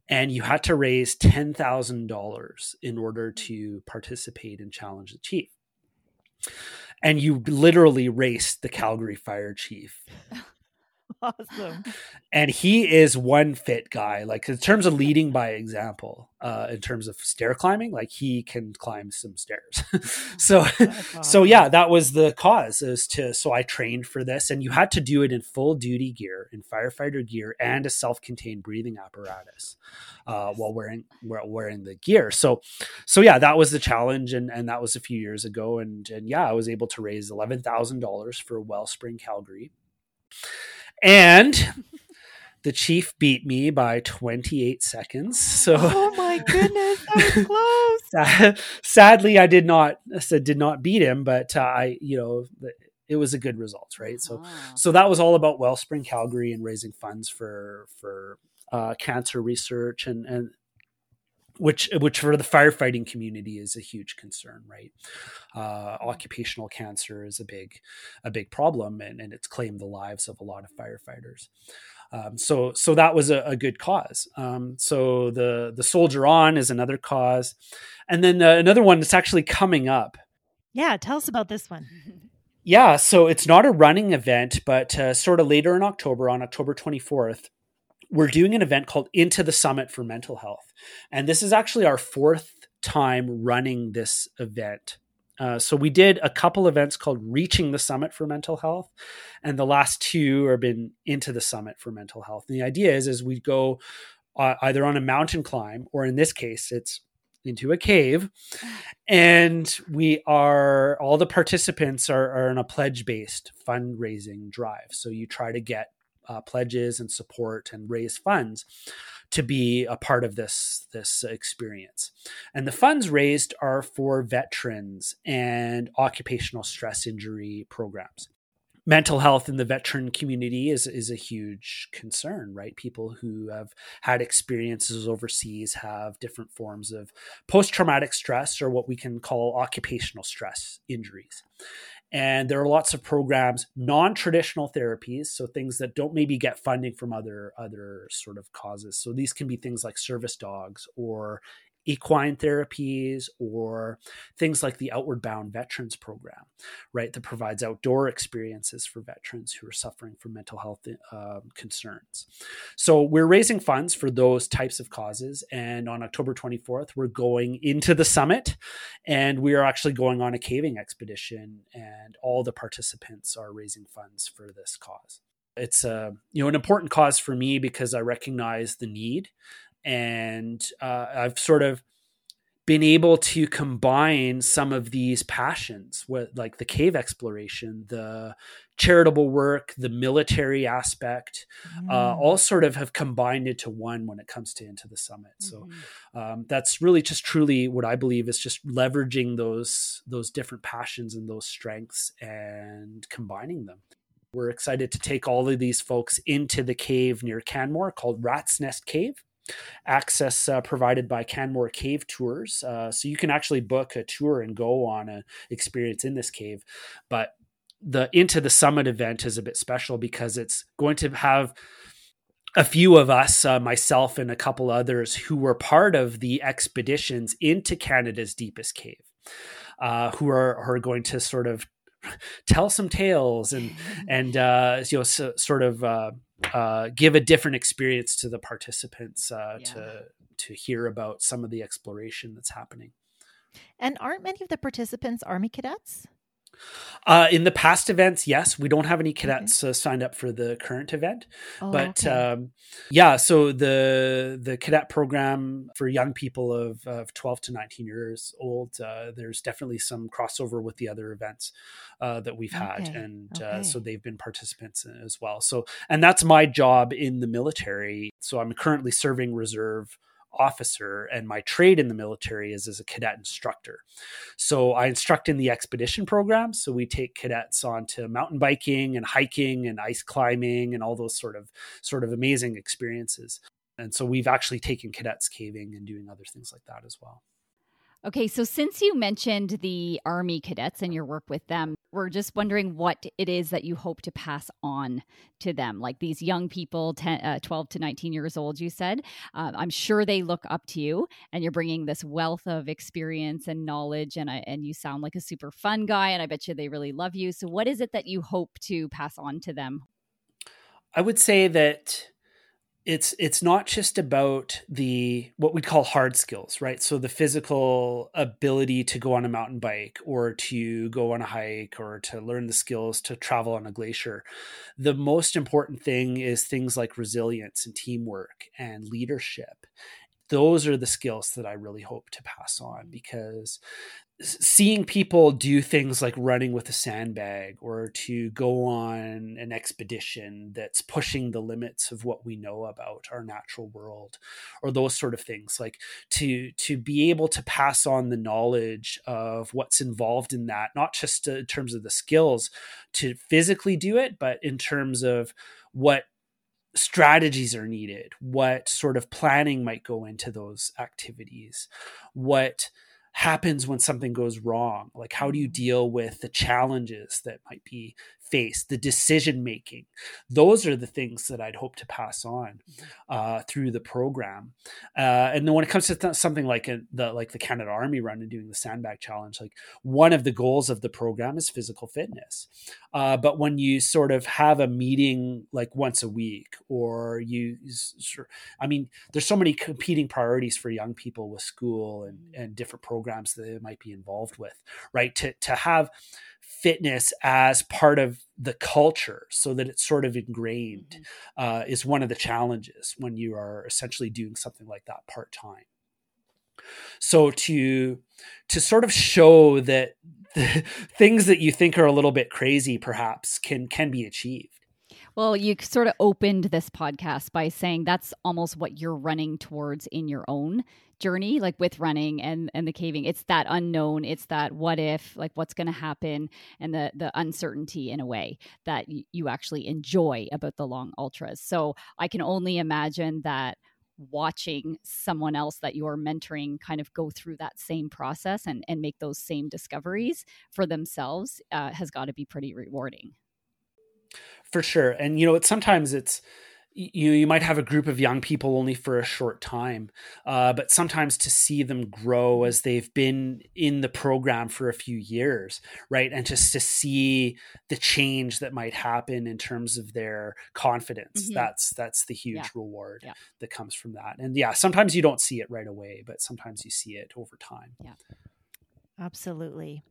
And you had to raise $10,000 in order to participate in Challenge the Chief. And you literally raced the Calgary Fire Chief (laughs) (laughs) awesome. And he is one fit guy. Like in terms of leading by example, uh, in terms of stair climbing, like he can climb some stairs. (laughs) so, (laughs) awesome. so yeah, that was the cause is to, so I trained for this and you had to do it in full duty gear, in firefighter gear and a self-contained breathing apparatus, uh, while wearing, while wearing the gear. So, so yeah, that was the challenge. And, and that was a few years ago. And, and yeah, I was able to raise $11,000 for Wellspring Calgary and the Chief beat me by 28 seconds. So Oh my goodness, that was close. (laughs) sadly I did not I said did not beat him, but uh, I you know it was a good result, right? So so that was all about Wellspring Calgary and raising funds for for uh, cancer research and and which which for the firefighting community is a huge concern, right? Uh, occupational cancer is a big a big problem, and, and it's claimed the lives of a lot of firefighters. Um, so so that was a, a good cause. Um, so the the soldier on is another cause, and then uh, another one that's actually coming up. Yeah, tell us about this one. (laughs) Yeah, so it's not a running event, but uh, sort of later in October, on October 24th, we're doing an event called Into the Summit for Mental Health. And this is actually our fourth time running this event. Uh, so we did a couple events called Reaching the Summit for Mental Health, and the last two have been Into the Summit for Mental Health. And the idea is, is we go uh, either on a mountain climb, or in this case, it's into a cave, and we are all the participants are, are in a pledge based fundraising drive. So you try to get uh, pledges and support and raise funds to be a part of this this experience. And the funds raised are for veterans and occupational stress injury programs. Mental health in the veteran community is, is a huge concern, right? People who have had experiences overseas have different forms of post traumatic stress or what we can call occupational stress injuries and there are lots of programs non-traditional therapies so things that don't maybe get funding from other other sort of causes. So these can be things like service dogs or equine therapies or things like the Outward Bound Veterans Program, right, that provides outdoor experiences for veterans who are suffering from mental health uh, concerns. So we're raising funds for those types of causes. And on October 24th, we're going into the summit and we are actually going on a caving expedition, and all the participants are raising funds for this cause it's a you know an important cause for me because I recognize the need and uh, I've sort of been able to combine some of these passions with like the cave exploration the charitable work the military aspect uh, mm. uh, all sort of have combined into one when it comes to into the summit mm-hmm. so um, that's really just truly what i believe is just leveraging those those different passions and those strengths and combining them we're excited to take all of these folks into the cave near canmore called rat's nest cave access uh, provided by Canmore Cave Tours. Uh, so you can actually book a tour and go on an experience in this cave. But the Into the Summit event is a bit special because it's going to have a few of us, uh, myself and a couple others, who were part of the expeditions into Canada's deepest cave, uh, who are, are going to sort of (laughs) tell some tales and (laughs) and uh, you know so, sort of uh, uh, give a different experience to the participants uh, yeah. to to hear about some of the exploration that's happening. And aren't many of the participants Army cadets? Uh, in the past events, yes, we don't have any cadets okay. uh, signed up for the current event, oh, but okay. um, yeah. So the the cadet program for young people of, of twelve to nineteen years old, uh, there's definitely some crossover with the other events uh, that we've had, okay. and uh, so they've been participants as well. So, and that's my job in the military. So I'm currently serving reserve officer and my trade in the military is as a cadet instructor. So i instruct in the expedition program. So we take cadets on to mountain biking and hiking and ice climbing and all those sort of sort of amazing experiences. And so we've actually taken cadets caving and doing other things like that as well. Okay, so since you mentioned the Army cadets and your work with them, we're just wondering what it is that you hope to pass on to them. Like these young people, 10, uh, 12 to 19 years old, you said. Uh, I'm sure they look up to you and you're bringing this wealth of experience and knowledge, and, and you sound like a super fun guy, and I bet you they really love you. So, what is it that you hope to pass on to them? I would say that it's it's not just about the what we call hard skills right? So the physical ability to go on a mountain bike or to go on a hike or to learn the skills to travel on a glacier. The most important thing is things like resilience and teamwork and leadership those are the skills that I really hope to pass on because seeing people do things like running with a sandbag or to go on an expedition that's pushing the limits of what we know about our natural world or those sort of things like to to be able to pass on the knowledge of what's involved in that not just uh, in terms of the skills to physically do it but in terms of what strategies are needed what sort of planning might go into those activities what happens when something goes wrong like how do you deal with the challenges that might be faced the decision making those are the things that i'd hope to pass on mm-hmm. uh, through the program uh, and then when it comes to th- something like a, the like the canada army run and doing the sandbag challenge like one of the goals of the program is physical fitness uh, but when you sort of have a meeting like once a week or you i mean there's so many competing priorities for young people with school and, mm-hmm. and different programs that they might be involved with right to, to have fitness as part of the culture so that it's sort of ingrained mm-hmm. uh, is one of the challenges when you are essentially doing something like that part time so to to sort of show that (laughs) things that you think are a little bit crazy perhaps can can be achieved well, you sort of opened this podcast by saying that's almost what you're running towards in your own journey like with running and and the caving. It's that unknown it's that what if like what's going to happen and the the uncertainty in a way that y- you actually enjoy about the long ultras. So i can only imagine that watching someone else that you're mentoring kind of go through that same process and, and make those same discoveries for themselves uh, has got to be pretty rewarding for sure and you know it's sometimes it's you you might have a group of young people only for a short time, uh, but sometimes to see them grow as they've been in the program for a few years, right, and just to see the change that might happen in terms of their confidence. Mm-hmm. That's that's the huge yeah. reward yeah. that comes from that. And yeah, sometimes you don't see it right away, but sometimes you see it over time. Yeah, absolutely.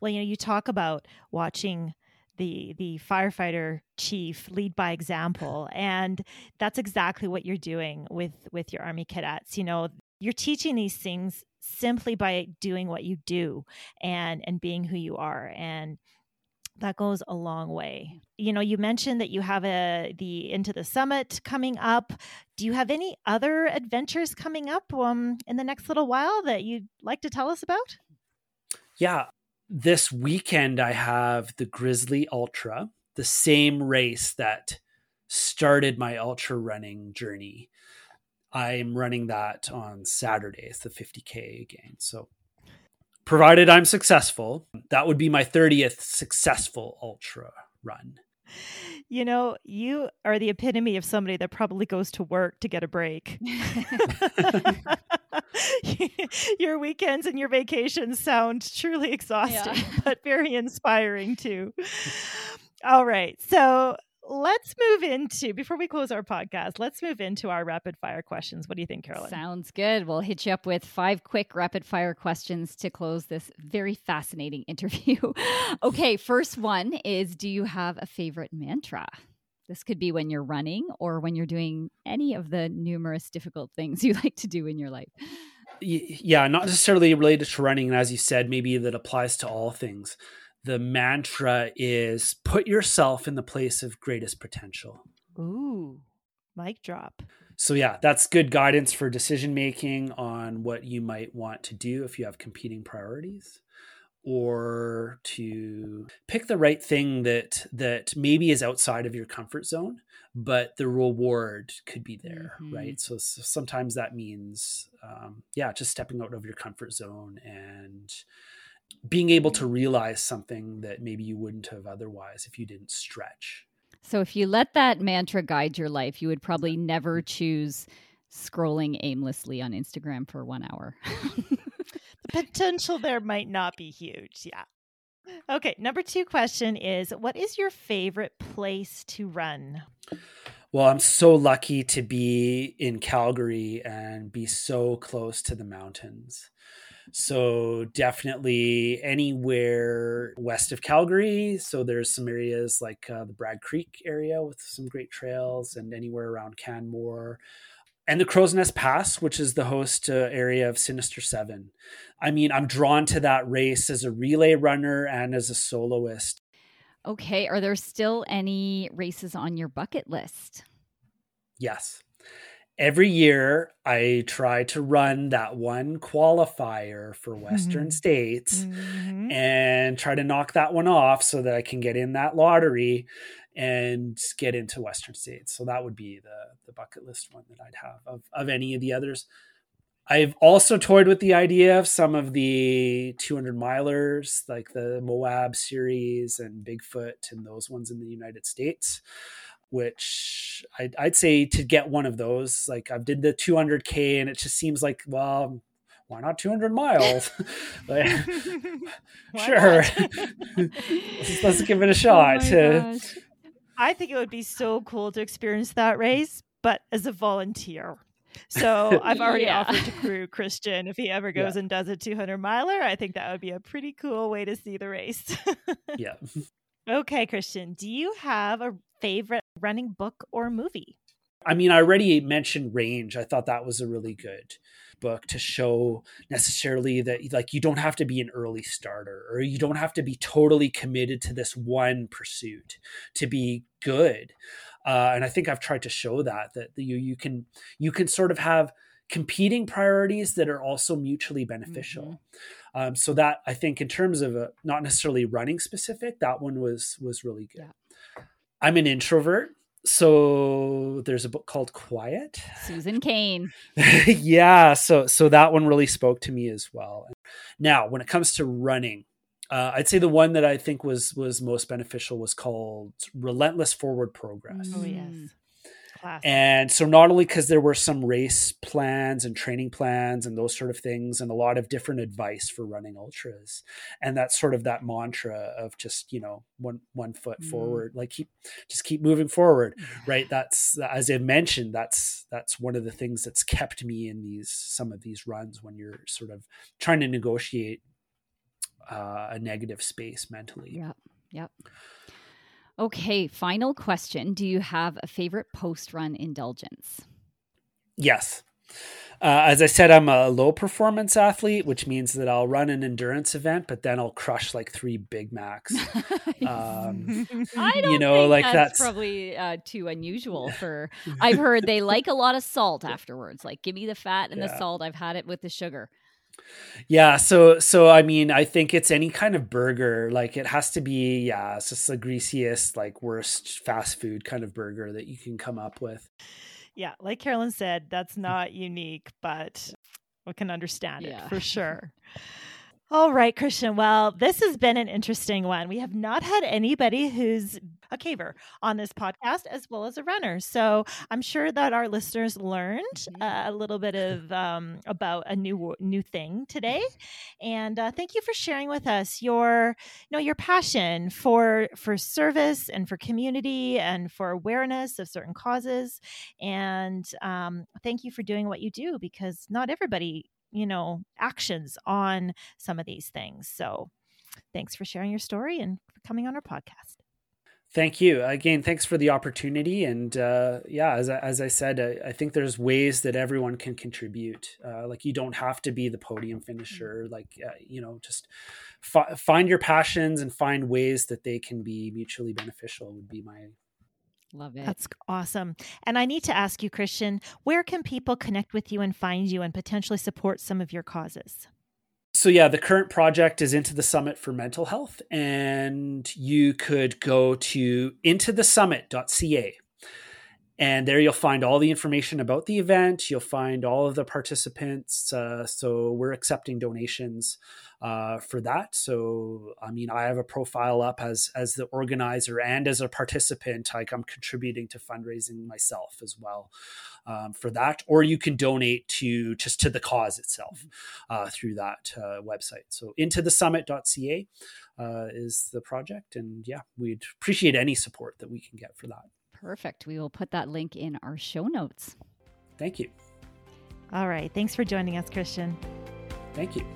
Well, you know, you talk about watching the the firefighter chief lead by example and that's exactly what you're doing with with your army cadets you know you're teaching these things simply by doing what you do and and being who you are and that goes a long way. You know, you mentioned that you have a the into the summit coming up. Do you have any other adventures coming up um, in the next little while that you'd like to tell us about? Yeah, this weekend I have the Grizzly Ultra, the same race that started my ultra running journey. I'm running that on Saturday. It's the 50K again. So, provided I'm successful, that would be my 30th successful ultra run. You know, you are the epitome of somebody that probably goes to work to get a break. (laughs) (laughs) your weekends and your vacations sound truly exhausting, yeah. (laughs) but very inspiring too. All right. So let's move into before we close our podcast. Let's move into our rapid fire questions. What do you think, Carolyn? Sounds good. We'll hit you up with five quick rapid fire questions to close this very fascinating (laughs) interview. okay, first one is: Do you have a favorite mantra? This could be when you're running or when you're doing any of the numerous difficult things (laughs) you like to do in your life. Yeah, not necessarily related to running. And as you said, maybe that applies to all things. The mantra is put yourself in the place of greatest potential. Ooh, mic drop. So, yeah, that's good guidance for decision making on what you might want to do if you have competing priorities or to pick the right thing that that maybe is outside of your comfort zone but the reward could be there mm-hmm. right so, so, sometimes that means um, yeah just stepping out of your comfort zone and being able to realize something that maybe you wouldn't have otherwise if you didn't stretch so if you let that mantra guide your life you would probably never choose scrolling aimlessly on instagram for one hour (laughs) the potential there might not be huge. Yeah. Okay, number two question is What is your favorite place to run? Well, I'm so lucky to be in Calgary and be so close to the mountains. So, definitely anywhere west of Calgary. So, there's some areas like uh, the Bragg Creek area with some great trails, and anywhere around Canmore and the Crowsnest Pass, which is the host uh, area of Sinister Seven. I mean, I'm drawn to that race as a relay runner and as a soloist. Okay. Are there still any races on your bucket list? Yes. Every year, I try to run that one qualifier for Western mm-hmm. States mm-hmm. and try to knock that one off so that I can get in that lottery and get into Western states. So that would be the the bucket list one that I'd have of of any of the others. I've also toyed with the idea of some of the 200 milers, like the Moab series and Bigfoot and those ones in the United States, which I'd, I'd say to get one of those, like I've did the 200K and it just seems like, well, why not 200 miles? (laughs) (laughs) like, sure. let's, (laughs) let's, give it a oh shot. Oh I think it would be so cool to experience that race, but as a volunteer. So I've already yeah. offered to crew Christian if he ever goes yeah. and does a 200 miler. I think that would be a pretty cool way to see the race. yeah. Okay, Christian, do you have a favorite running book or movie? I mean, I already mentioned Range. I thought that was a really good book to show necessarily that like you don't have to be an early starter or you don't have to be totally committed to this one pursuit to be good uh, and i think i've tried to show that that you you can you can sort of have competing priorities that are also mutually beneficial mm-hmm. um, so that i think in terms of a, not necessarily running specific that one was was really good yeah. I'm an introvert so there's a book called quiet. Susan cain. (laughs) Yeah so so that one really spoke to me as well. Now when it comes to running uh, i'd say the one that i think was was most beneficial was called relentless forward progress. Oh yes Classic. And so not only because there were some race plans and training plans and those sort of things and a lot of different advice for running ultras and that's sort of that mantra of just, you know, one one foot mm. forward, like keep just keep moving forward. Right. That's as I mentioned, that's that's one of the things that's kept me in these some of these runs when you're sort of trying to negotiate uh, a negative space mentally. Yep. Yep. Okay, final question. Do you have a favorite post run indulgence? Yes. Uh, as I said, I'm a low performance athlete, which means that I'll run an endurance event, but then I'll crush like three Big Macs. (laughs) Um, I don't you know, like that's, that's... probably uh, too unusual for. I've heard they (laughs) like a lot of salt afterwards. Like, give me the fat and yeah. the salt. I've had it with the sugar. Yeah, so so I mean, I think it's any kind of burger. Like it has to be, yeah, it's just the greasiest, like worst fast food kind of burger that you can come up with. Yeah, like Carolyn said, that's not unique, but we can understand yeah. it for sure. (laughs) All right, Christian. Well, this has been an interesting one. We have not had anybody who's a caver on this podcast as well as a runner. So I'm sure that our listeners learned mm-hmm. uh, a little bit of um, about a new new thing today. And uh, thank you for sharing with us your you know your passion for for service and for community and for awareness of certain causes. And um, thank you for doing what you do because not everybody you know, actions on some of these things. So thanks for sharing your story and for coming on our podcast. Thank you again. Thanks for the opportunity. And uh, yeah, as, as I said, I, I, think there's ways that everyone can contribute. Uh, like you don't have to be the podium finisher. Like uh, you know, just fi- find your passions and find ways that they can be mutually beneficial. Would be my Love it. That's awesome. And I need to ask you, Christian, where can people connect with you and find you and potentially support some of your causes? So, yeah, the current project is Into the Summit for Mental Health, and you could go to intothesummit.ca. And there you'll find all the information about the event. You'll find all of the participants. Uh, so, we're accepting donations uh, for that. So, I mean, I have a profile up as as the organizer and as a participant. Like I'm contributing to fundraising myself as well um, for that. Or you can donate to just to the cause itself mm-hmm. uh, through that uh, website. So, into the summit.ca uh, is the project, and yeah, we'd appreciate any support that we can get for that. Perfect. We will put that link in our show notes. Thank you. All right. Thanks for joining us, Christian. Thank you.